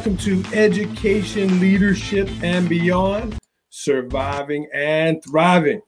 Welcome to Education, Leadership, and Beyond Surviving and Thriving.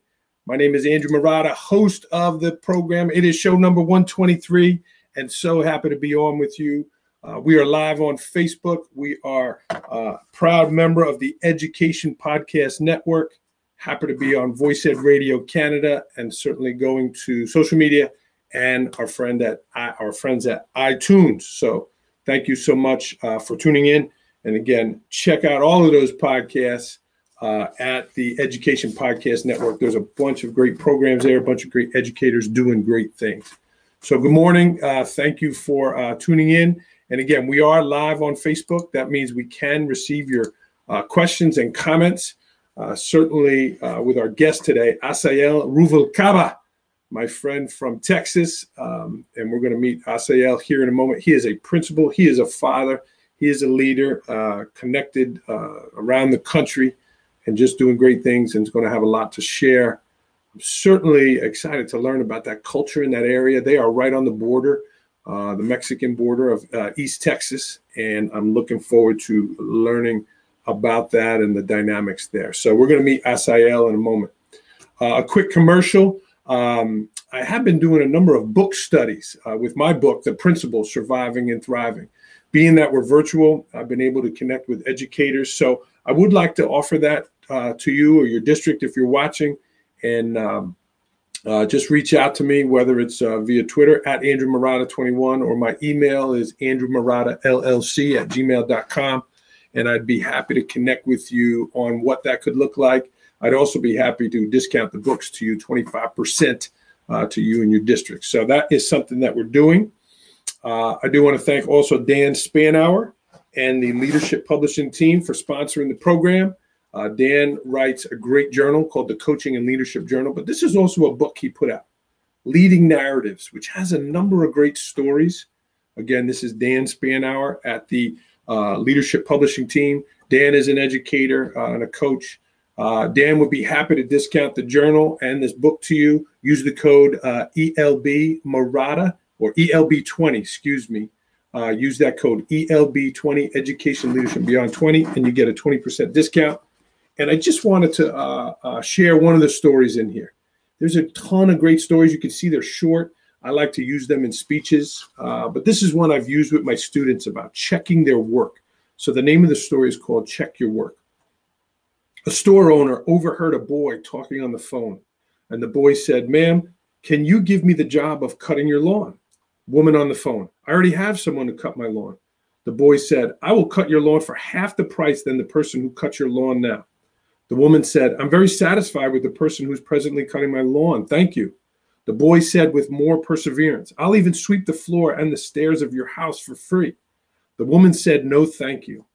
My name is Andrew Marotta, host of the program. It is show number 123, and so happy to be on with you. Uh, we are live on Facebook. We are a proud member of the Education Podcast Network. Happy to be on Voice Ed Radio Canada, and certainly going to social media and our friend at our friends at iTunes. So thank you so much uh, for tuning in. And again, check out all of those podcasts uh, at the Education Podcast Network. There's a bunch of great programs there, a bunch of great educators doing great things. So, good morning. Uh, thank you for uh, tuning in. And again, we are live on Facebook. That means we can receive your uh, questions and comments. Uh, certainly, with our guest today, Asael Ruvalcaba my friend from Texas, um, and we're going to meet Asael here in a moment. He is a principal, he is a father, he is a leader, uh, connected uh, around the country, and just doing great things, and is going to have a lot to share. I'm certainly excited to learn about that culture in that area. They are right on the border, uh, the Mexican border of uh, East Texas, and I'm looking forward to learning about that and the dynamics there. So we're going to meet Asael in a moment. Uh, a quick commercial. Um, I have been doing a number of book studies uh, with my book, The Principal Surviving and Thriving. Being that we're virtual, I've been able to connect with educators. So I would like to offer that uh, to you or your district if you're watching. And um, uh, just reach out to me, whether it's uh, via Twitter at Andrew Marotta 21 or my email is Andrew Marotta LLC at gmail.com. And I'd be happy to connect with you on what that could look like I'd also be happy to discount the books to you 25% uh, to you and your district. So that is something that we're doing. Uh, I do want to thank also Dan Spanauer and the Leadership Publishing team for sponsoring the program. Uh, Dan writes a great journal called the Coaching and Leadership Journal, but this is also a book he put out, Leading Narratives, which has a number of great stories. Again, this is Dan Spanauer at the uh, Leadership Publishing team. Dan is an educator uh, and a coach. Uh, Dan would be happy to discount the journal and this book to you. Use the code uh, ELB Marotta or ELB20, excuse me. Uh, use that code ELB20 Education Leadership Beyond 20, and you get a 20% discount. And I just wanted to uh, uh, share one of the stories in here. There's a ton of great stories. You can see they're short. I like to use them in speeches, uh, but this is one I've used with my students about checking their work. So the name of the story is called Check Your Work. A store owner overheard a boy talking on the phone, and the boy said, Ma'am, can you give me the job of cutting your lawn? Woman on the phone, I already have someone to cut my lawn. The boy said, I will cut your lawn for half the price than the person who cuts your lawn now. The woman said, I'm very satisfied with the person who's presently cutting my lawn. Thank you. The boy said with more perseverance, I'll even sweep the floor and the stairs of your house for free. The woman said, No, thank you.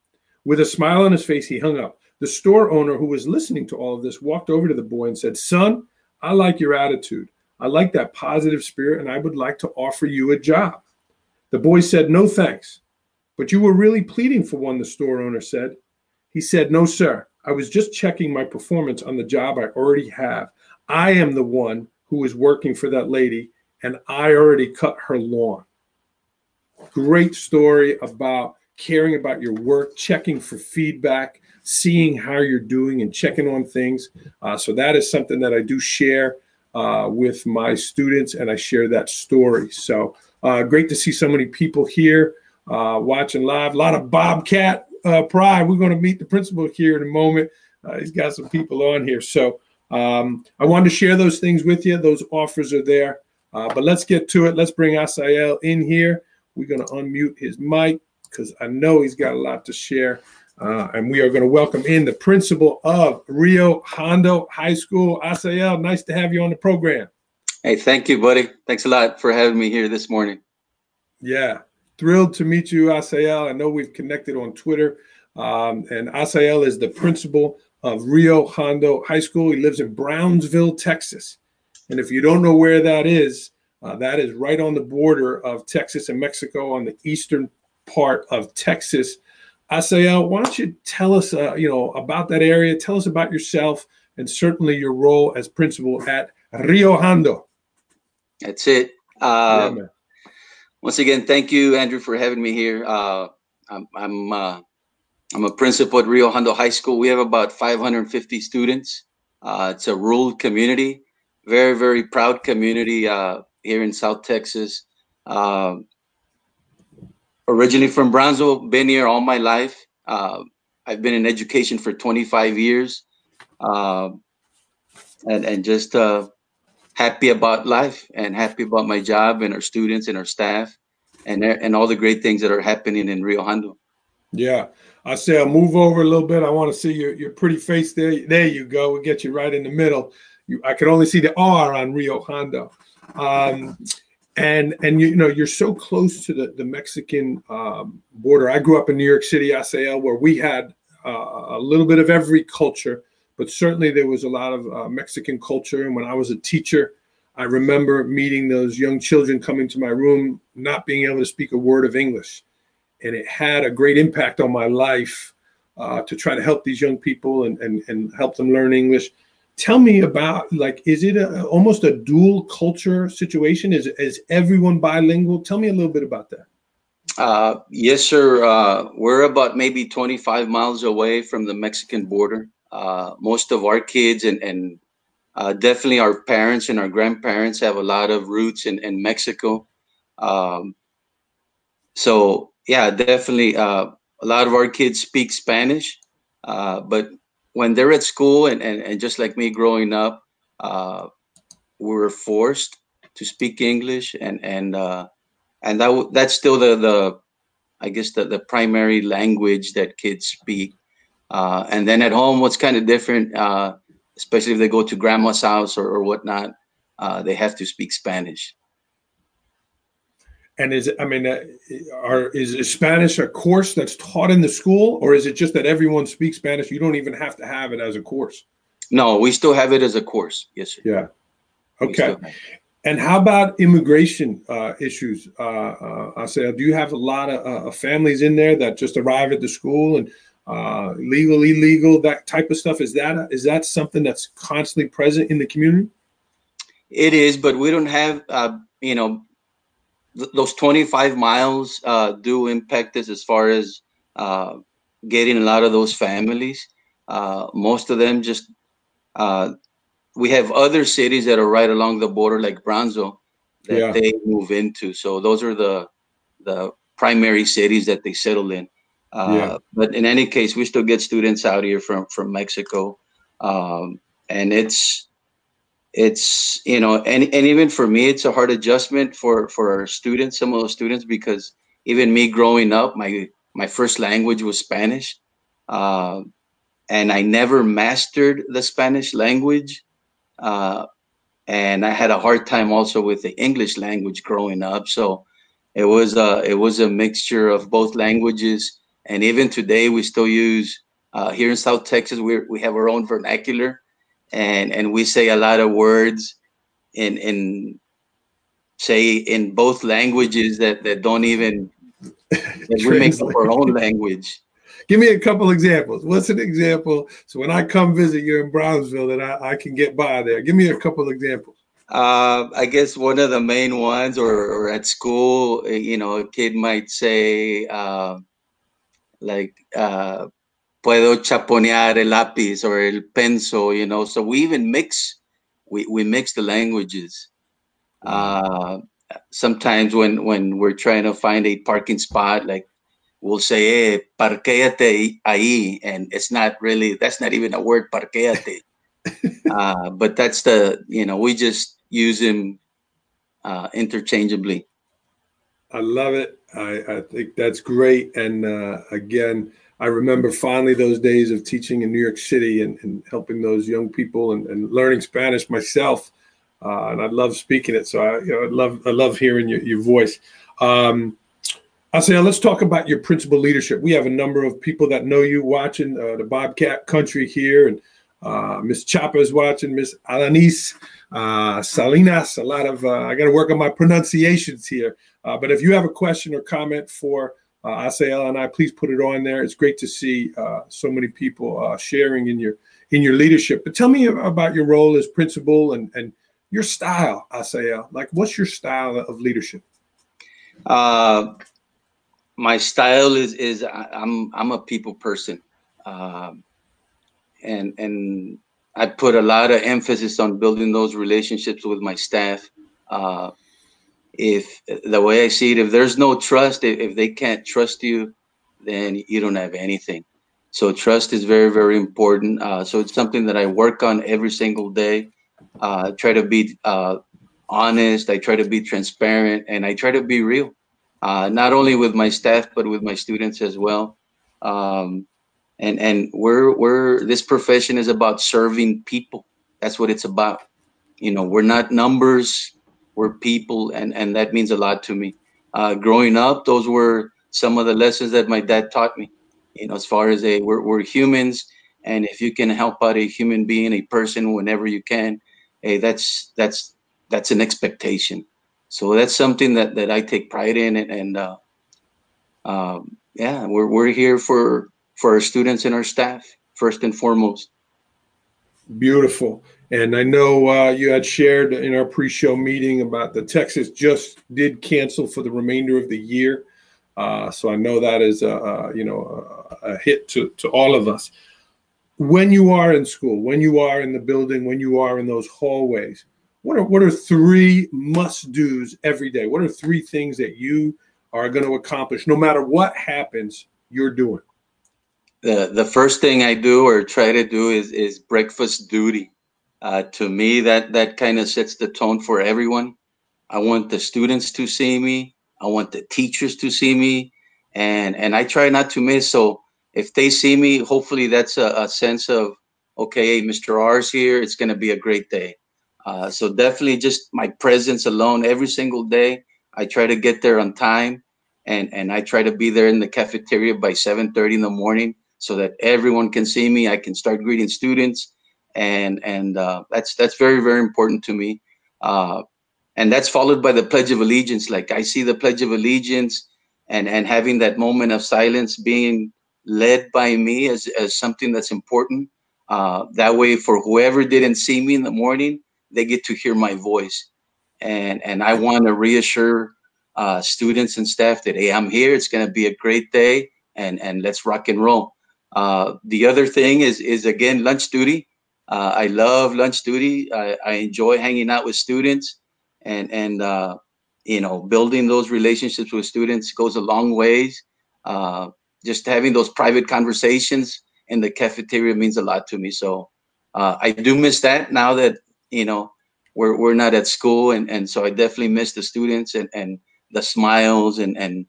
With a smile on his face, he hung up. The store owner who was listening to all of this walked over to the boy and said, Son, I like your attitude. I like that positive spirit, and I would like to offer you a job. The boy said, No thanks. But you were really pleading for one, the store owner said. He said, No, sir. I was just checking my performance on the job I already have. I am the one who is working for that lady, and I already cut her lawn. Great story about caring about your work, checking for feedback, seeing how you're doing and checking on things. Uh, so that is something that I do share uh, with my students, and I share that story. So uh, great to see so many people here uh, watching live. A lot of Bobcat uh, pride. We're going to meet the principal here in a moment. Uh, he's got some people on here. So um, I wanted to share those things with you. Those offers are there. but let's get to it. Let's bring Asael in here. We're going to unmute his mic because I know he's got a lot to share. Uh, and we are going to welcome in the principal of Rio Hondo High School, Asael. Nice to have you on the program. Hey, thank you, buddy. Thanks a lot for having me here this morning. Yeah, thrilled to meet you, Asael. I know we've connected on Twitter. Um, and Asael is the principal of Rio Hondo High School. He lives in Brownsville, Texas. And if you don't know where that is, uh, that is right on the border of Texas and Mexico on the eastern part of Texas. Asael, why don't you tell us, uh, you know, about that area? Tell us about yourself and certainly your role as principal at Rio Hondo. That's it. Uh, yeah, once again, thank you, Andrew, for having me here. Uh, I'm I'm, uh, I'm a principal at Rio Hondo High School. We have about 550 students. Uh, it's a rural community, very very proud community uh, here in South Texas. Originally from Brownsville, been here all my life. Uh, I've been in education for 25 years, um, and and just uh, happy about life and happy about my job and our students and our staff and and all the great things that are happening in Rio Hondo. Yeah. I say I'll move over a little bit. I want to see your, your pretty face there. There you go. We'll get you right in the middle. You, I could only see the R on Rio Hondo. Um, and and you, you, know you're so close to the, the Mexican um, border. I grew up in New York City, Asael, where we had uh, a little bit of every culture, but certainly there was a lot of uh, Mexican culture. And when I was a teacher, I remember meeting those young children coming to my room, not being able to speak a word of English. And it had a great impact on my life uh, to try to help these young people and, and, and help them learn English. Tell me about like, is it a, almost a dual culture situation? Is, is everyone bilingual? Tell me a little bit about that. Uh, yes, sir. Uh, we're about maybe 25 miles away from the Mexican border. Uh, most of our kids and, and uh, definitely, our parents and our grandparents have a lot of roots in, in Mexico. Um, so, yeah, definitely, uh, a lot of our kids speak Spanish. Uh, but when they're at school, and, and, and just like me growing up, uh, we were forced to speak English, and and uh, and that that's still the the I guess the, the primary language that kids speak. Uh, and then at home, what's kind of different especially if they go to grandma's house or, or whatnot, uh, they have to speak Spanish. And is I mean, uh, are, is, is Spanish a course that's taught in the school, or is it just that everyone speaks Spanish? You don't even have to have it as a course. No, we still have it as a course. Yes, sir. Yeah. Okay. And how about immigration uh, issues? Uh, uh, Asael, do you have a lot of uh, families in there that just arrive at the school and uh, legal, illegal, that type of stuff. Is that is that something that's constantly present in the community? It is, but we don't have, uh, you know, th- those 25 miles uh, do impact us as far as uh, getting a lot of those families. Uh, most of them just, uh, we have other cities that are right along the border, like Brownsville, that yeah. they move into. So those are the the primary cities that they settle in. Uh, yeah. But in any case, we still get students out here from from Mexico, um, and it's it's you know, and and even for me, it's a hard adjustment for for our students, some of those students, because even me growing up, my my first language was Spanish, uh, and I never mastered the Spanish language. Uh, and I had a hard time also with the English language growing up. So it was a it was a mixture of both languages and even today, we still use uh, here in South Texas. We we have our own vernacular, and and we say a lot of words in in say in both languages that that don't even that we make up our own language. Give me a couple examples. What's an example? So when I come visit you in Brownsville, that I, I can get by there. Give me a couple examples. Uh, I guess one of the main ones, or, or at school, you know, a kid might say, uh, like uh, puedo chaponear el lápiz or el penso, you know. So we even mix, we, we mix the languages. Uh, sometimes when when we're trying to find a parking spot, like we'll say, eh, parquéate ahí, and it's not really, that's not even a word, parquéate. uh, but that's the, you know, we just use them uh, interchangeably. I love it. I, I think that's great. And uh, again, I remember fondly those days of teaching in New York City and, and helping those young people and, and learning Spanish myself. Uh, and I love speaking it. So I, you know, I love I love hearing your, your voice. Um, Asael, let's talk about your principal leadership. We have a number of people that know you watching uh, the Bobcat Country here, and uh, Miss Chapa is watching, Miss Alanis uh, Salinas. A lot of uh, I got to work on my pronunciations here. Uh, but if you have a question or comment for uh, Asael and I, please put it on there. It's great to see uh, so many people uh, sharing in your in your leadership. But tell me about your role as principal and and your style, Asael. Like, what's your style of leadership? Uh, my style is is I'm I'm a people person, um, and and I put a lot of emphasis on building those relationships with my staff. Uh, if the way I see it, if there's no trust, if, if they can't trust you, then you don't have anything. So trust is very very important. Uh, so it's something that I work on every single day. Uh, try to be uh, honest. I try to be transparent, and I try to be real uh, not only with my staff but with my students as well. Um, and and we're we're this profession is about serving people. That's what it's about. You know, we're not numbers. We're people, and and that means a lot to me. Uh, growing up, those were some of the lessons that my dad taught me. You know, as far as a we're, we're humans, and if you can help out a human being, a person, whenever you can, hey, that's that's that's an expectation so that's something that that I take pride in, and, and uh, um, yeah, we're we're here for for our students and our staff first and foremost. Beautiful. And I know uh, you had shared in our pre-show meeting about the Texas just did cancel for the remainder of the year. Uh, so I know that is a, a you know a, a, hit to to all of us. When you are in school, when you are in the building, when you are in those hallways, what are what are three must do's every day? What are three things that you are going to accomplish no matter what happens? You're doing. The the first thing I do or try to do is is breakfast duty. Uh, to me, that that kind of sets the tone for everyone. I want the students to see me. I want the teachers to see me, and and I try not to miss. So if they see me, hopefully that's a, a sense of okay, Mr. R's here. It's going to be a great day. Uh, so definitely just my presence alone every single day. I try to get there on time and, and I try to be there in the cafeteria by 7.30 in the morning so that everyone can see me. I can start greeting students and, and uh, that's, that's very, very important to me. Uh, and that's followed by the Pledge of Allegiance. Like I see the Pledge of Allegiance and, and having that moment of silence being led by me as, as something that's important. Uh, that way for whoever didn't see me in the morning, they get to hear my voice and and i want to reassure uh, students and staff that hey i'm here it's going to be a great day and and let's rock and roll uh, the other thing is is again lunch duty uh, i love lunch duty I, I enjoy hanging out with students and and uh, you know building those relationships with students goes a long ways uh, just having those private conversations in the cafeteria means a lot to me so uh, i do miss that now that you know, we're we're not at school, and and so I definitely miss the students and and the smiles and and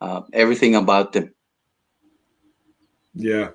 uh, everything about them. Yeah.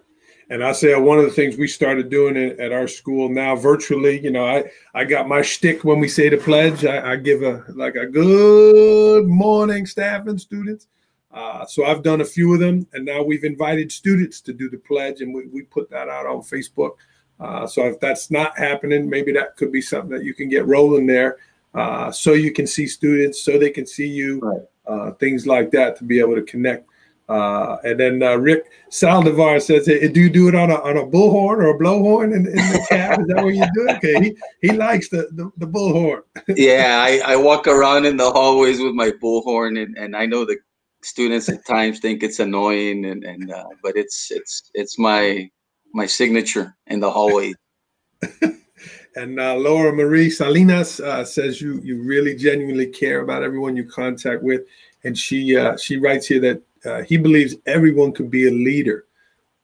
And I say one of the things we started doing at our school now virtually, you know, I, I got my shtick when we say the pledge. I, I give a like a good morning, staff and students. Uh, so I've done a few of them, and now we've invited students to do the pledge, and we, we put that out on Facebook. Uh, so if that's not happening, maybe that could be something that you can get rolling there, uh, so you can see students, so they can see you, right. uh, things like that to be able to connect. Uh, and then uh, Rick Saldivar says, hey, "Do you do it on a on a bullhorn or a blowhorn in, in the cab? Is that what you do?" Okay, he he likes the the, the bullhorn. yeah, I, I walk around in the hallways with my bullhorn, and, and I know the students at times think it's annoying, and and uh, but it's it's it's my my signature in the hallway. and uh, Laura Marie Salinas uh, says you you really genuinely care about everyone you contact with, and she uh, she writes here that uh, he believes everyone can be a leader.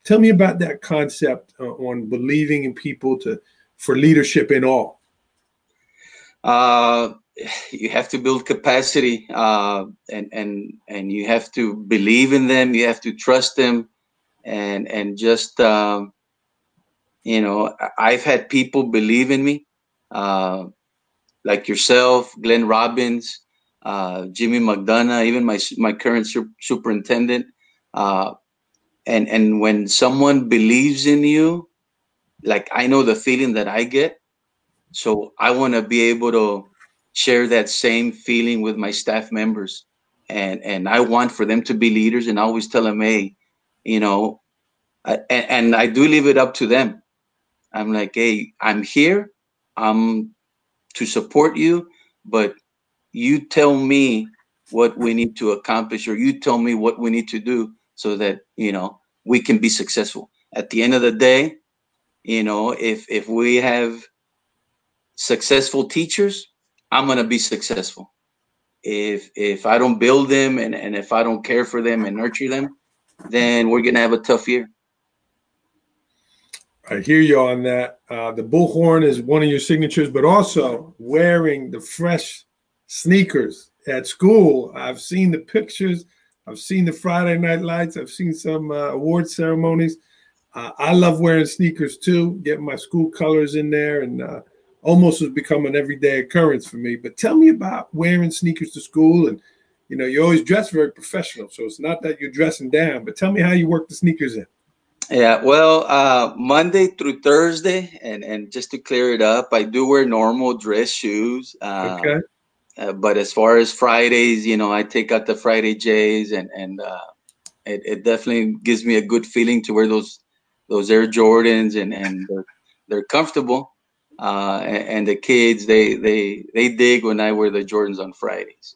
Tell me about that concept uh, on believing in people to for leadership in all. Uh, you have to build capacity, and and and you have to believe in them. You have to trust them, and and just um, you know i've had people believe in me uh, like yourself glenn robbins uh, jimmy mcdonough even my my current su- superintendent uh, and and when someone believes in you like i know the feeling that i get. So i want to be able to share that same feeling with my staff members. And and i want for them to be leaders and i always tell them hey you know and, and i do leave it up to them. I'm like, hey, I'm here. I'm to support you, but you tell me what we need to accomplish, or you tell me what we need to do so that you know we can be successful. At the end of the day, you know, if if we have successful teachers, I'm gonna be successful. If if I don't build them and, and if I don't care for them and nurture them, then we're gonna have a tough year. I hear you on that. Uh, the bullhorn is one of your signatures, but also wearing the fresh sneakers at school. I've seen the pictures. I've seen the Friday night lights. I've seen some uh, award ceremonies. Uh, I love wearing sneakers too, getting my school colors in there, and uh, almost has become an everyday occurrence for me. But tell me about wearing sneakers to school, and you know, you always dress very professional, so it's not that you're dressing down. But tell me how you work the sneakers in. Yeah, well, uh, Monday through Thursday, and and just to clear it up, I do wear normal dress shoes. Uh, okay. Uh, but as far as Fridays, you know, I take out the Friday J's, and and uh, it, it definitely gives me a good feeling to wear those those Air Jordans, and and they're, they're comfortable. Uh, and, and, the kids they they they dig when I wear the Jordans on Fridays.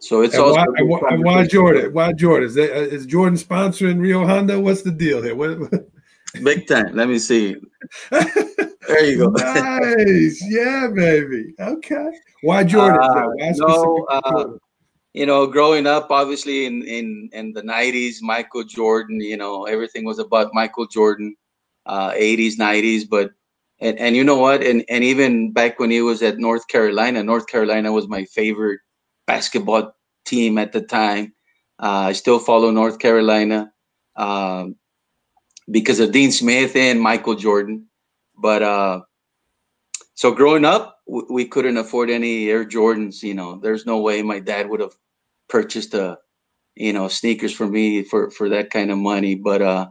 So it's and also why, why, why Jordan? Why Jordan? Is, Jordan sponsoring Rio Hondo? What's the deal here? What, Big time. Let me see. There you go. nice. Yeah, baby. Okay. Why Jordan? Uh, why no, uh, you know, growing up, obviously in in in the '90s, Michael Jordan. You know, everything was about Michael Jordan. Uh, '80s, '90s, but and and you know what? And and even back when he was at North Carolina, North Carolina was my favorite basketball team at the time. Uh, I still follow North Carolina um, because of Dean Smith and Michael Jordan. But uh, so growing up, w- we couldn't afford any Air Jordans. You know, there's no way my dad would have purchased a, you know, sneakers for me for for that kind of money. But uh,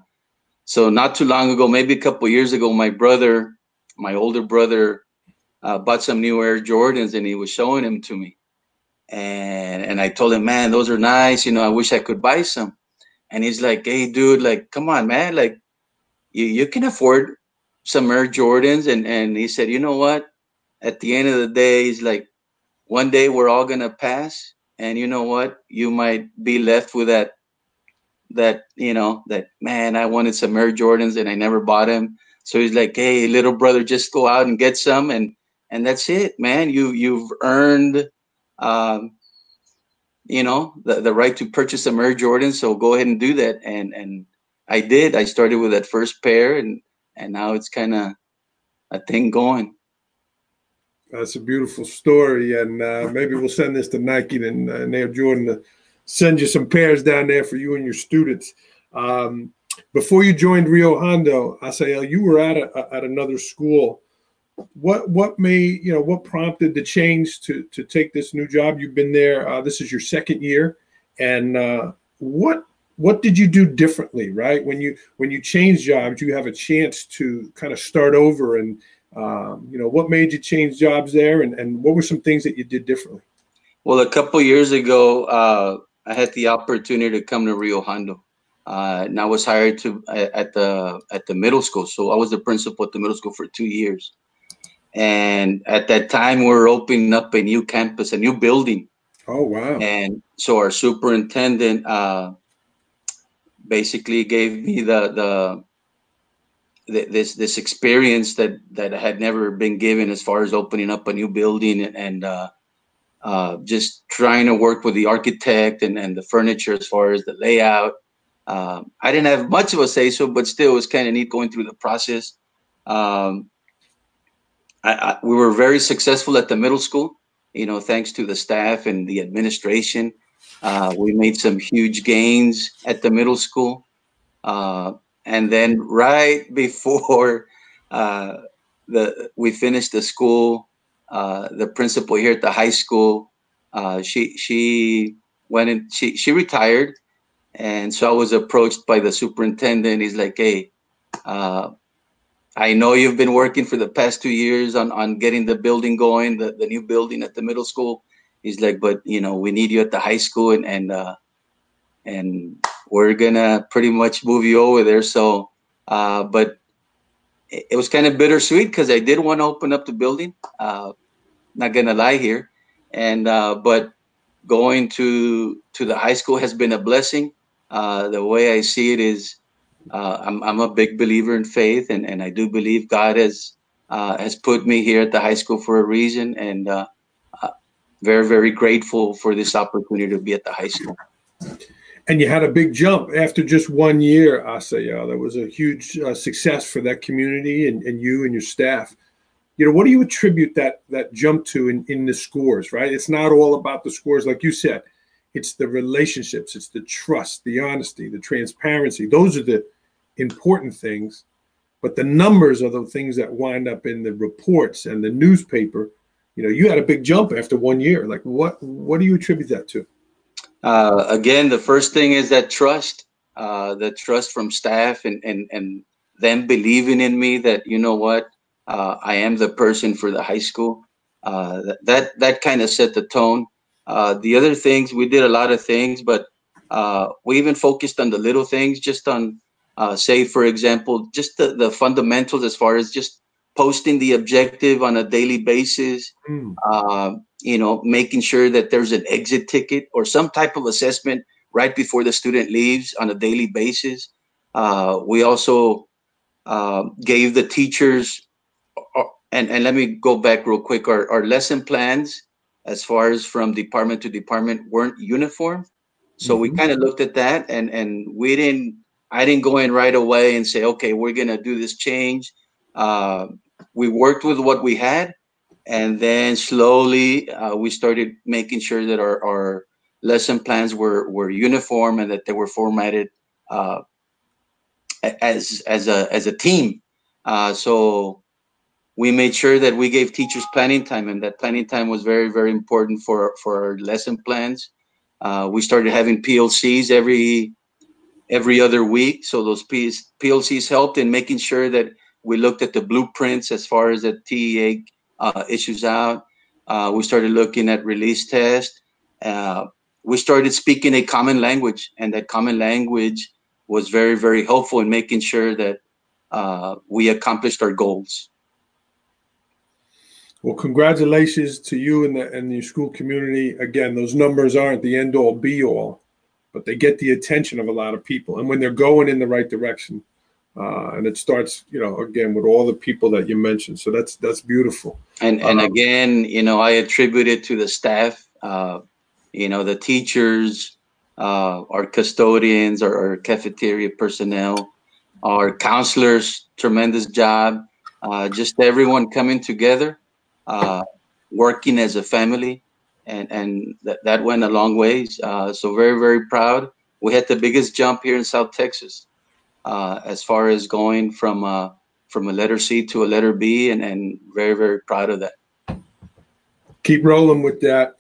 so not too long ago, maybe a couple years ago, my brother, my older brother, uh, bought some new Air Jordans, and he was showing them to me and and I told him, man, those are nice. You know, I wish I could buy some. And he's like, hey, dude, like, come on, man, like, you you can afford some Air Jordans. And and he said, you know what? At the end of the day, he's like, one day we're all gonna pass, and you know what? You might be left with that that you know that man. I wanted some Air Jordans and I never bought them. So he's like, hey, little brother, just go out and get some, and and that's it, man. You you've earned um, you know, the, the right to purchase some Air Jordan. So go ahead and do that. And and I did. I started with that first pair, and and now it's kind of a thing going. That's a beautiful story, and uh, maybe we'll send this to Nike and, uh, Air Jordan to send you some pairs down there for you and your students. Um, before you joined Rio Hondo, Asael, you were at a, at another school what what made you know what prompted the change to to take this new job you've been there uh, this is your second year and uh, what what did you do differently right when you when you change jobs you have a chance to kind of start over and um, you know what made you change jobs there and, and what were some things that you did differently well a couple years ago uh, i had the opportunity to come to rio hondo uh, and i was hired to at the at the middle school so i was the principal at the middle school for two years and at that time, we were opening up a new campus, a new building. Oh wow! And so our superintendent uh, basically gave me the, the this this experience that that had never been given as far as opening up a new building and, and uh, uh, just trying to work with the architect and, and the furniture as far as the layout. Um, I didn't have much of a say so, but still, it was kind of neat going through the process. Um, I, I, we were very successful at the middle school. You know, thanks to the staff and the administration, uh, we made some huge gains at the middle school. Uh, and then right before uh, the we finished the school, uh, the principal here at the high school, uh, she she went and she she retired, and so I was approached by the superintendent. He's like, "Hey, uh, I know you've been working for the past two years on, on getting the building going, the, the new building at the middle school. He's like, but you know, we need you at the high school and and uh, and we're gonna pretty much move you over there. So, uh, but it, was kind of bittersweet because I did want to open up the building. Uh, not gonna lie here, and uh, but going to to the high school has been a blessing. Uh, the way I see it is, uh, I'm I'm a big believer in faith, and and I do believe God has uh, has put me here at the high school for a reason, and uh, very very grateful for this opportunity to be at the high school. And you had a big jump after just one year, Asael. That was a huge uh, success for that community and, and you and your staff you know what do you attribute that that jump to in in the scores right it's not all about the scores like you said it's the relationships it's the trust the honesty the transparency those are the important things but the numbers are the things that wind up in the reports and the newspaper you know you had a big jump after one year like what what do you attribute that to uh, again the first thing is that trust uh, the trust from staff and and and them believing in me that you know what uh, I am the person for the high school. Uh, that that kind of set the tone. Uh, the other things we did a lot of things, but uh, we even focused on the little things, just on uh, say for example, just the, the fundamentals as far as just posting the objective on a daily basis. Mm. you know, making sure that there's an exit ticket or some type of assessment right before the student leaves on a daily basis. we also gave the teachers and and let me go back real quick. Our our lesson plans, as far as from department to department, weren't uniform. So mm-hmm. we kind of looked at that, and and we didn't. I didn't go in right away and say, okay, we're gonna do this change. Uh, we worked with what we had, and then slowly uh, we started making sure that our, our lesson plans were were uniform and that they were formatted uh, as as a as a team. Uh, so we made sure that we gave teachers planning time and that planning time was very very important for for our lesson plans uh, we started having plcs every every other week so those plcs helped in making sure that we looked at the blueprints as far as the TEA uh, issues out uh, we started looking at release test uh, we started speaking a common language and that common language was very very helpful in making sure that uh, we accomplished our goals well, congratulations to you and the and your school community. Again, those numbers aren't the end all be all, but they get the attention of a lot of people. And when they're going in the right direction, uh, and it starts, you know, again with all the people that you mentioned. So that's that's beautiful. And and um, again, you know, I attribute it to the staff. Uh, you know, the teachers, uh, our custodians, our, our, cafeteria personnel, our counselors. Tremendous job. Uh, just everyone coming together uh, working as a family, and and that, that went a long ways. Uh, so very very proud. We had the biggest jump here in South Texas uh, as far as going from uh, from a letter C to a letter B, and and very very proud of that. Keep rolling with that.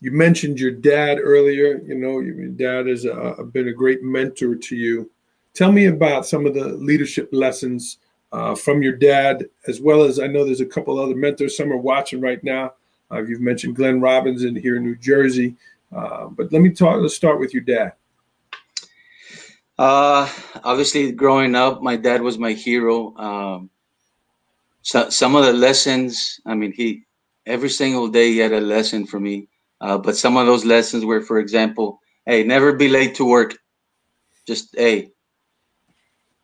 You mentioned your dad earlier. You know, your dad has uh, been a great mentor to you. Tell me about some of the leadership lessons uh, from your dad, as well as I know there's a couple other mentors. Some are watching right now. You've mentioned Glenn Robbins in here in New Jersey, but let me talk. Let's start with your dad. Uh, obviously, growing up, my dad was my hero. Um, so, some of the lessons, I mean, he every single day he had a lesson for me. Uh, but some of those lessons were, for example, hey, never be late to work. Just hey,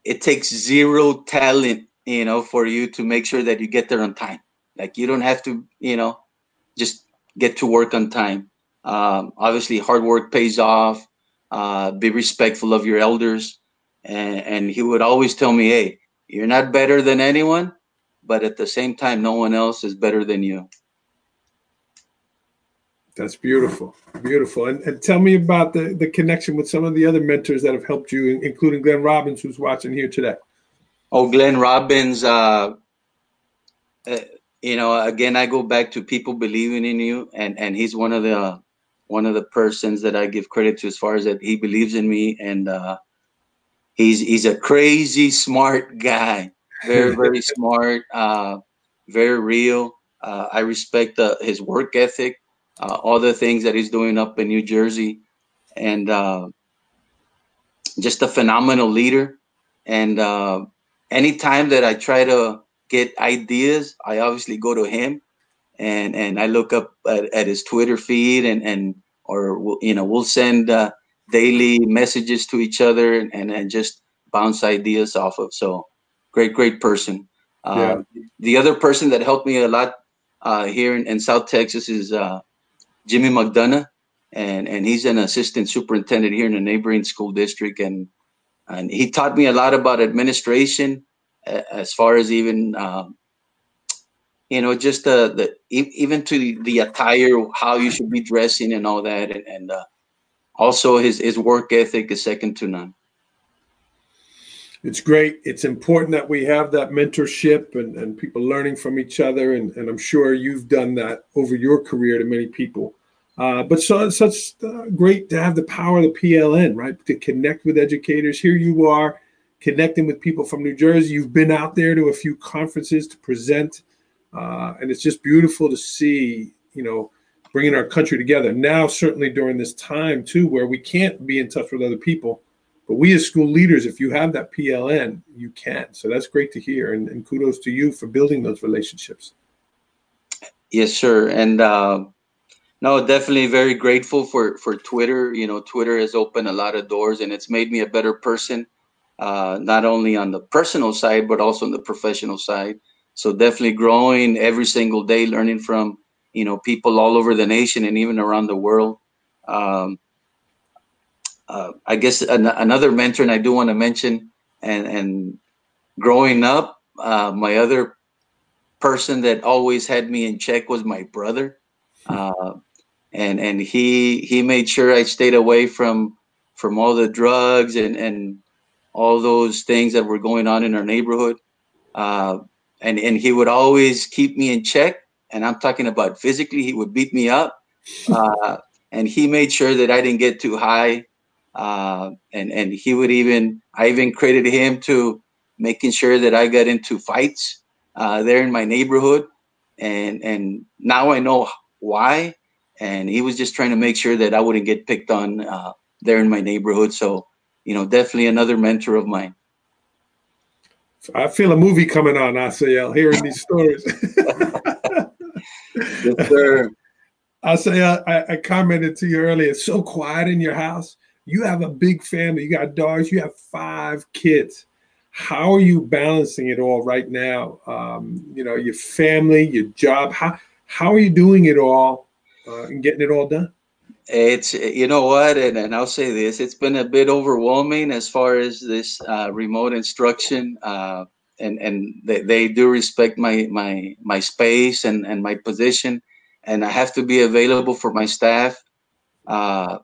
it takes zero talent, you know, for you to make sure that you get there on time. Like you don't have to, you know, just get to work on time. Um, obviously, hard work pays off. Uh, be respectful of your elders, and, and he would always tell me, "Hey, you're not better than anyone, but at the same time, no one else is better than you." That's beautiful, beautiful. And, and tell me about the, the connection with some of the other mentors that have helped you, including Glenn Robbins, who's watching here today. Oh, Glenn Robbins. Uh, uh, you know, again, I go back to people believing in you, and and he's one of the one of the persons that I give credit to as far as that he believes in me, and uh, he's he's a crazy smart guy, very very smart, uh, very real. Uh, I respect uh, his work ethic uh, all the things that he's doing up in New Jersey, and uh, just a phenomenal leader. And uh, anytime that I try to get ideas, I obviously go to him, and and I look up at, at his Twitter feed and and or we'll, you know we'll send uh, daily messages to each other and, and just bounce ideas off of. So great, great person. Uh, yeah. The other person that helped me a lot uh, here in, in, South Texas is uh, Jimmy McDonough, and and he's an assistant superintendent here in a neighboring school district, and and he taught me a lot about administration, as far as even um, you know just the the even to the, attire, how you should be dressing, and all that, and, and uh, also his his work ethic is second to none. It's great. It's important that we have that mentorship and, and people learning from each other. And, and I'm sure you've done that over your career to many people. Uh, but so it's such uh, great to have the power of the PLN, right? To connect with educators. Here you are connecting with people from New Jersey. You've been out there to a few conferences to present. Uh, and it's just beautiful to see, you know, bringing our country together. Now, certainly during this time, too, where we can't be in touch with other people. But we as school leaders, if you have that PLN, you can. So that's great to hear. And, and kudos to you for building those relationships. Yes, sir. And, uh, no, definitely very grateful for for Twitter. You know, Twitter has opened a lot of doors, and it's made me a better person, uh, not only on the personal side but also on the professional side. So definitely growing every single day, learning from you know people all over the nation and even around the world. Um, uh, I guess an- another mentor, and I do want to mention, and and growing up, uh, my other person that always had me in check was my brother. Uh, and and he he made sure I stayed away from from all the drugs and and all those things that were going on in our neighborhood. And and he would always keep me in check. And I'm talking about physically. He would beat me up, uh, and he made sure that I didn't get too high. Uh, and and he would even I even credited him to making sure that I got into fights uh, there in my neighborhood. And and now I know why and he was just trying to make sure that I wouldn't get picked on uh, there in my neighborhood. So, you know, definitely another mentor of mine. I feel a movie coming on, Asael, hearing these stories. yes, sir. Asael, I, I commented to you earlier. It's so quiet in your house. You have a big family. You got dogs. You have five kids. How are you balancing it all right now? Um, you know, your family, your job. How how are you doing it all uh, and getting it all done? It's you know what, and, and I'll say this: it's been a bit overwhelming as far as this uh, remote instruction, uh, and and they, they do respect my my my space and and my position, and I have to be available for my staff, uh,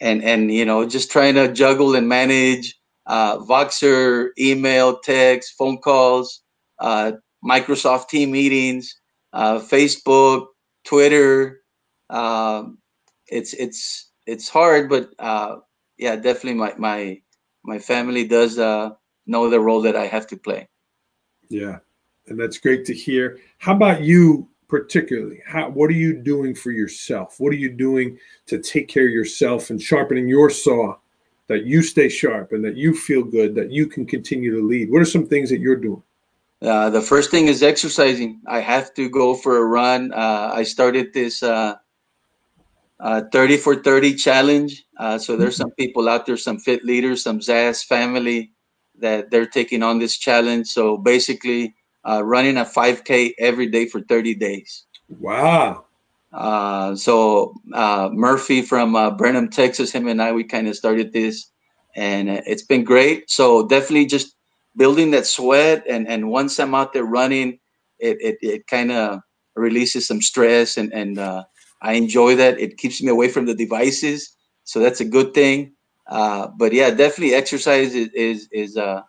and and you know just trying to juggle and manage uh, Voxer, email, text, phone calls, uh, Microsoft team meetings, uh, Facebook, Twitter, um, it's it's it's hard, but uh, yeah, definitely my my my family does uh, know the role that I have to play. Yeah, and that's great to hear. How about you particularly? How what are you doing for yourself? What are you doing to take care of yourself and sharpening your saw that you stay sharp and that you feel good that you can continue to lead? What are some things that you're doing? Uh, the first thing is exercising. I have to go for a run. Uh, I started this uh, uh, 30 for 30 challenge. Uh, so there's some people out there, some fit leaders, some ZAS family that they're taking on this challenge. So basically, uh, running a 5K every day for 30 days. Wow. Uh, so uh, Murphy from uh, Brenham, Texas, him and I, we kind of started this, and it's been great. So definitely just building that sweat, and and once I'm out there running, it it, it kind of releases some stress and and I enjoy that. It keeps me away from the devices, so that's a good thing. Uh, but yeah, definitely exercise is is is, uh,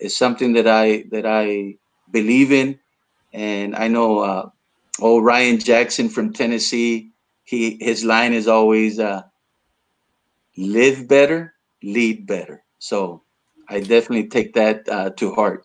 is something that I that I believe in, and I know. Uh, oh, Ryan Jackson from Tennessee. He his line is always uh, live better, lead better. So I definitely take that uh, to heart.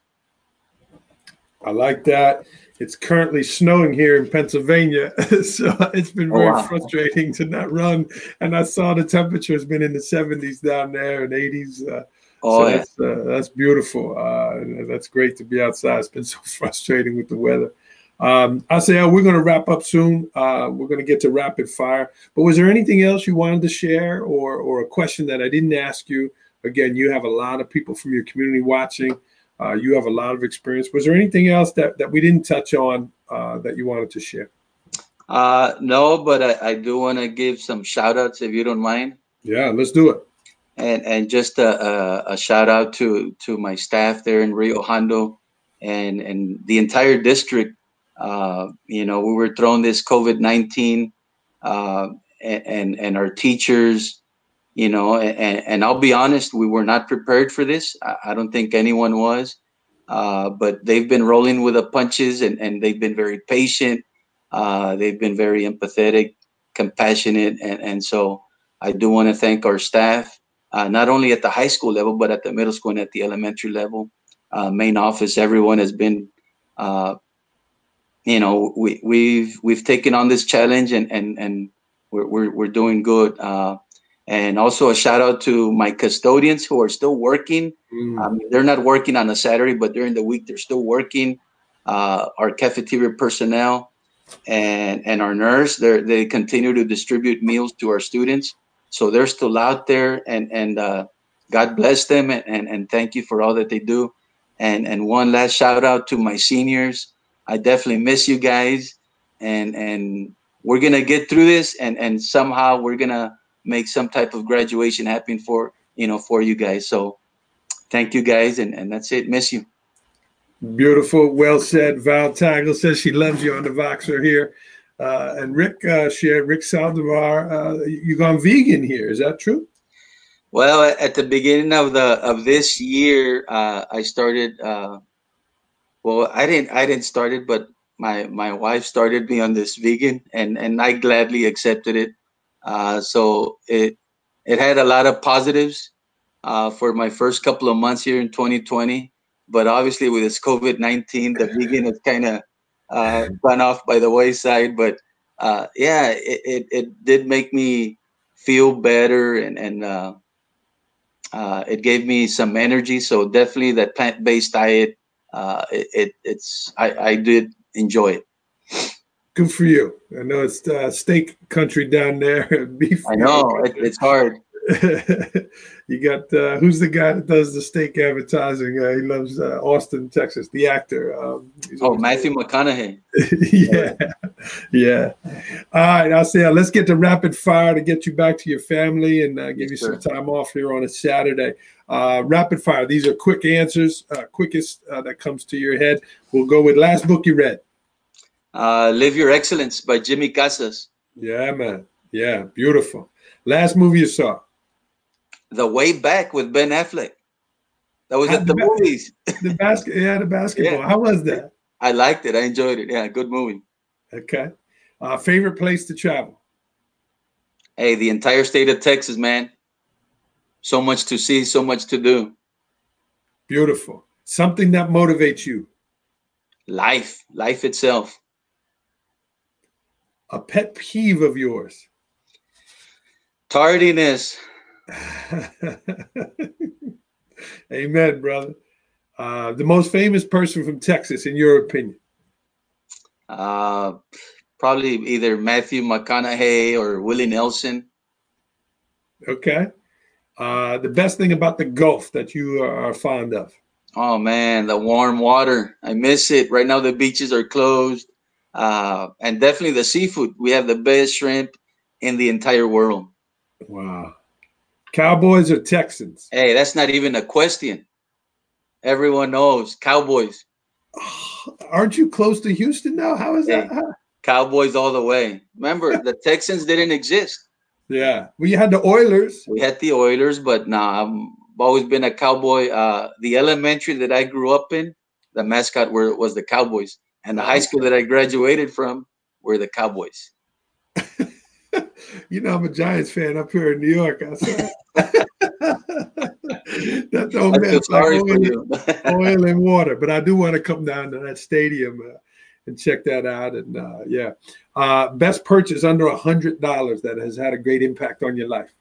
I like that. It's currently snowing here in Pennsylvania, so it's been oh, very oh, wow. frustrating to not run. And I saw the temperature has been in the 70s down there and 80s. Uh, oh, so yeah. that's, uh, that's beautiful. Uh, that's great to be outside. It's been so frustrating with the weather. Um, Asael, oh, we're going to wrap up soon. Uh, we're going to get to rapid fire. But was there anything else you wanted to share, or or a question that I didn't ask you? Again, you have a lot of people from your community watching. Uh, you have a lot of experience. Was there anything else that, that we didn't touch on uh, that you wanted to share? Uh, no, but I, I do want to give some shout outs if you don't mind. Yeah, let's do it. And and just a, a, a shout out to to my staff there in Rio Hondo and and the entire district. Uh, you know, we were thrown this COVID nineteen, uh, and, and and our teachers, you know, and, and I'll be honest, we were not prepared for this. I, I don't think anyone was, uh, but they've been rolling with the punches and, and they've been very patient. Uh, they've been very empathetic, compassionate, and, and so I do want to thank our staff, uh, not only at the high school level, but at the middle school and at the elementary level. Uh, main office, everyone has been, uh, you know, we, we've we've taken on this challenge and and and we're we're, we're doing good. Uh, and also a shout out to my custodians who are still working. Mm. Um, they're not working on a Saturday, but during the week they're still working. Uh, our cafeteria personnel and and our nurse, they they continue to distribute meals to our students. So they're still out there, and and uh, God bless them, and, and and thank you for all that they do. And and one last shout out to my seniors. I definitely miss you guys, and and we're gonna get through this, and and somehow we're gonna make some type of graduation happen for you know for you guys. So thank you guys, and and that's it. Miss you. Beautiful, well said. Val Tagle says she loves you on the Voxer here. Uh, and Rick uh, shared, Rick Saldivar, uh, you gone vegan here. Is that true? Well, at the beginning of the of this year, uh, I started. Uh, well, I didn't. I didn't start it, but my my wife started me on this vegan, and and I gladly accepted it. Uh, so it it had a lot of positives uh, for my first couple of months here in 2020. But obviously, with this COVID 19, the vegan has kind of uh, gone off by the wayside. But uh, yeah, it, it, it, did make me feel better and, and uh, uh, it gave me some energy. So definitely that plant based diet, it, it, it's I, I did enjoy it. Good for you. I know it's uh, steak country down there. Beef. I know it, it's hard. you got uh, who's the guy that does the steak advertising? Uh, he loves uh, Austin, Texas. The actor. Um, oh, Matthew McConaughey. yeah, yeah. All right, I'll say uh, let's get to rapid fire to get you back to your family and uh, give you some time off here on a Saturday. Uh, rapid fire. These are quick answers, quickest that comes to your head. We'll go with last book you read. Uh, Live Your Excellence by Jimmy Casas. Yeah, man. Yeah, beautiful. Last movie you saw? The Way Back with Ben Affleck. That was at the, the movies. The basket, yeah, the basketball. Yeah. How was that? I liked it. I enjoyed it. Yeah, good movie. Okay. Uh, favorite place to travel? Hey, the entire state of Texas, man. So much to see, so much to do. Beautiful. Something that motivates you. Life, life itself a pet peeve of yours? Tardiness. Amen, brother. Uh, the most famous person from Texas, in your opinion? Uh, probably either Matthew McConaughey or Willie Nelson. Okay. Uh, the best thing about the Gulf that you are fond of? Oh man, the warm water. I miss it. Right now the beaches are closed uh, and definitely the seafood. We have the best shrimp in the entire world. Wow. Cowboys or Texans? Hey, that's not even a question. Everyone knows Cowboys. aren't you close to Houston now? How is hey, that? Cowboys all the way. Remember, the Texans didn't exist. Yeah. Well, you had the Oilers. We had the Oilers, but nah, I've always been a Cowboy. Uh, the elementary that I grew up in, the mascot were, was the Cowboys and the high school that I graduated from were the Cowboys. you know, I'm a Giants fan up here in New York. I said, that don't mess like oil, oil, and water. But I do want to come down to that stadium uh, and check that out. And uh, yeah, uh, best purchase under a hundred dollars that has had a great impact on your life.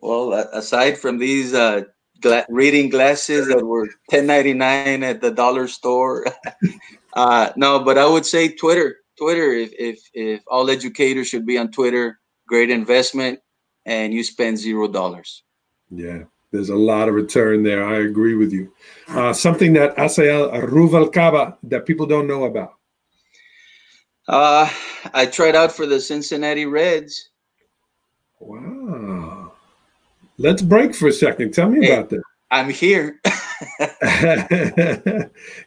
Well, aside from these uh, gla- reading glasses that were 10.99 at the dollar store Uh, no, but I would say Twitter. Twitter. If if if all educators should be on Twitter, great investment, and you spend zero dollars. Yeah, there's a lot of return there. I agree with you. Uh, something that Asael Ruvalcaba that people don't know about. Uh, I tried out for the Cincinnati Reds. Wow. Let's break for a second. Tell me hey, about that. I'm here.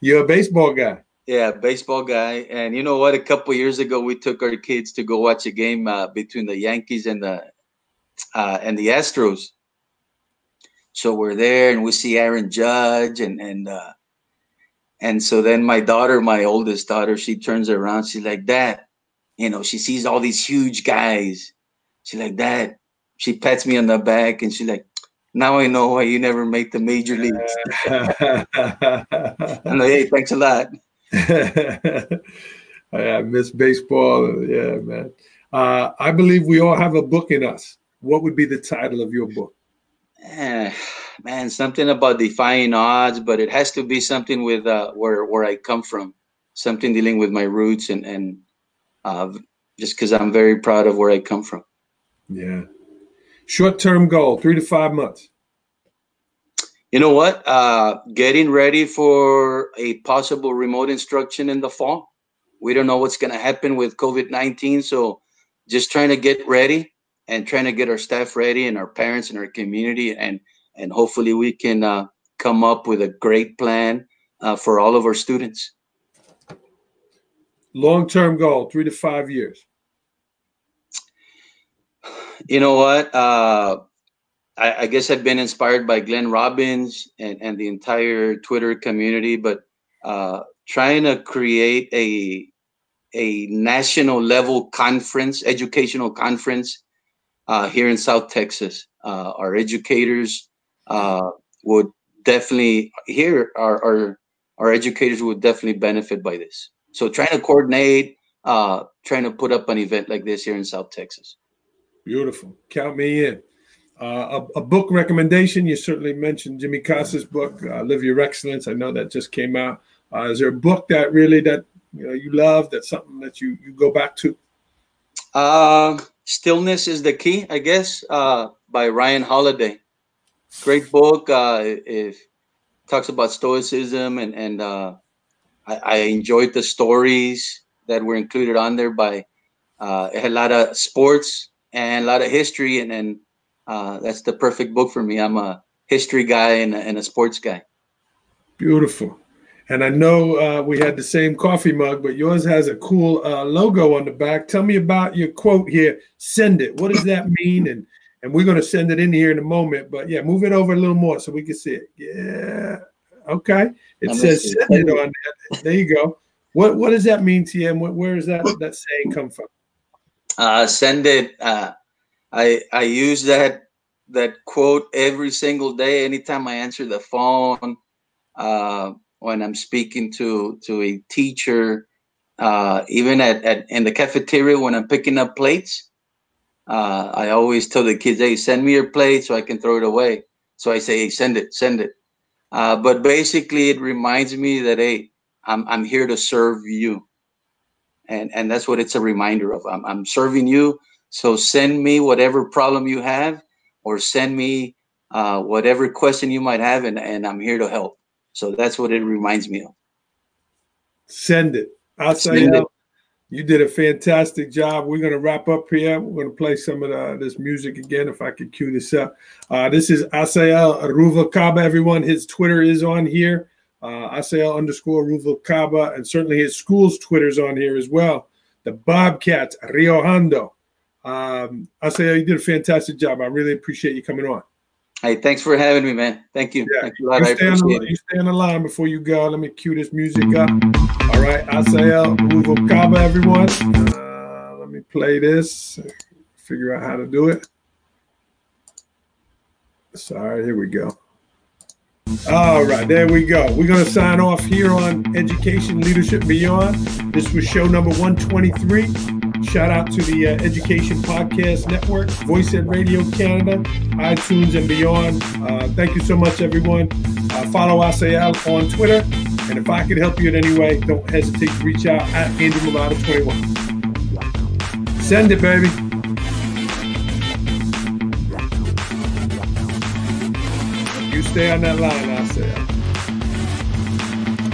You're a baseball guy. Yeah, baseball guy. And you know what? A couple years ago, we took our kids to go watch a game uh, between the Yankees and the uh, and the Astros. So we're there, and we see Aaron Judge, and and uh, and so then my daughter, my oldest daughter, she turns around. She's like, "Dad," you know, she sees all these huge guys. She's like, "Dad." She pats me on the back, and she's like, now I know why you never make the major leagues. I'm like, hey, thanks a lot. I miss baseball. Yeah, man. Uh, I believe we all have a book in us. What would be the title of your book? Eh, man, something about defying odds, but it has to be something with uh, where where I come from, something dealing with my roots, and and uh, just because I'm very proud of where I come from. Yeah. Short term goal, three to five months you know what? Uh, getting ready for a possible remote instruction in the fall. We don't know what's going to happen with COVID 19. So just trying to get ready and trying to get our staff ready and our parents and our community. And, and hopefully we can uh, come up with a great plan uh, for all of our students. Long term goal, three to five years. You know what? I, I, guess I've been inspired by Glenn Robbins and, and the entire Twitter community, but uh, trying to create a a national level conference, educational conference uh, here in South Texas. Uh, our educators uh, would definitely here our, our our educators would definitely benefit by this. So trying to coordinate, uh, trying to put up an event like this here in South Texas. Beautiful. Count me in. Uh, a, a, book recommendation, you certainly mentioned Jimmy Casas' book, uh, Live Your Excellence. I know that just came out. Uh, is there a book that really that you know you love? That's something that you you go back to? Uh, Stillness is the key, I guess, uh, by Ryan Holiday. Great book. It talks about stoicism and and I, I enjoyed the stories that were included on there by a lot of sports and a lot of history and and uh, that's the perfect book for me. I'm a history guy and a, and a sports guy. Beautiful. And I know uh, we had the same coffee mug, but yours has a cool uh, logo on the back. Tell me about your quote here. Send it. What does that mean? And and we're going to send it in here in a moment. But yeah, move it over a little more so we can see it. Yeah. Okay. It I'm says send it on there. There you go. What what does that mean to you? And where does that that saying come from? Uh, send it. I I use that that quote every single day. Anytime I answer the phone, uh, when I'm speaking to to a teacher, uh, even at, at in the cafeteria when I'm picking up plates, uh, I always tell the kids, "Hey, send me your plate so I can throw it away." So I say, "Hey, send it, send it." Uh, but basically, it reminds me that hey, I'm I'm here to serve you, and and that's what it's a reminder of. I'm I'm serving you so send me whatever problem you have, or send me uh, whatever question you might have, and, and I'm here to help. So that's what it reminds me of. Send it. I'll say it. You did a fantastic job. We're going to wrap up here. We're going to play some of the, this music again, if I could cue this up. Uh, this is Asael Ruvalcaba, everyone. His Twitter is on here, uh, Asael underscore Ruvalcaba, and certainly his school's Twitter's on here as well. The Bobcats, Rio Hondo. Um, I'll say you did a fantastic job. I really appreciate you coming on. Hey, thanks for having me, man. Thank you. Yeah. You, you, stay on, you, stay on, the line before you go. Let me cue this music up. All right, Asael Ruvalcaba, everyone. Uh, let me play this. Figure out how to do it. Sorry, here we go. All right, there we go. We're going to sign off here on Education Leadership Beyond. This was show number 123. Shout out to the uh, Education Podcast Network, Voice Ed Radio Canada, iTunes, and beyond. Uh, thank you so much, everyone. Uh, follow Asael on Twitter. And if I could help you in any way, don't hesitate to reach out at Andrew Marotta 21. Send it, baby. You stay on that line now.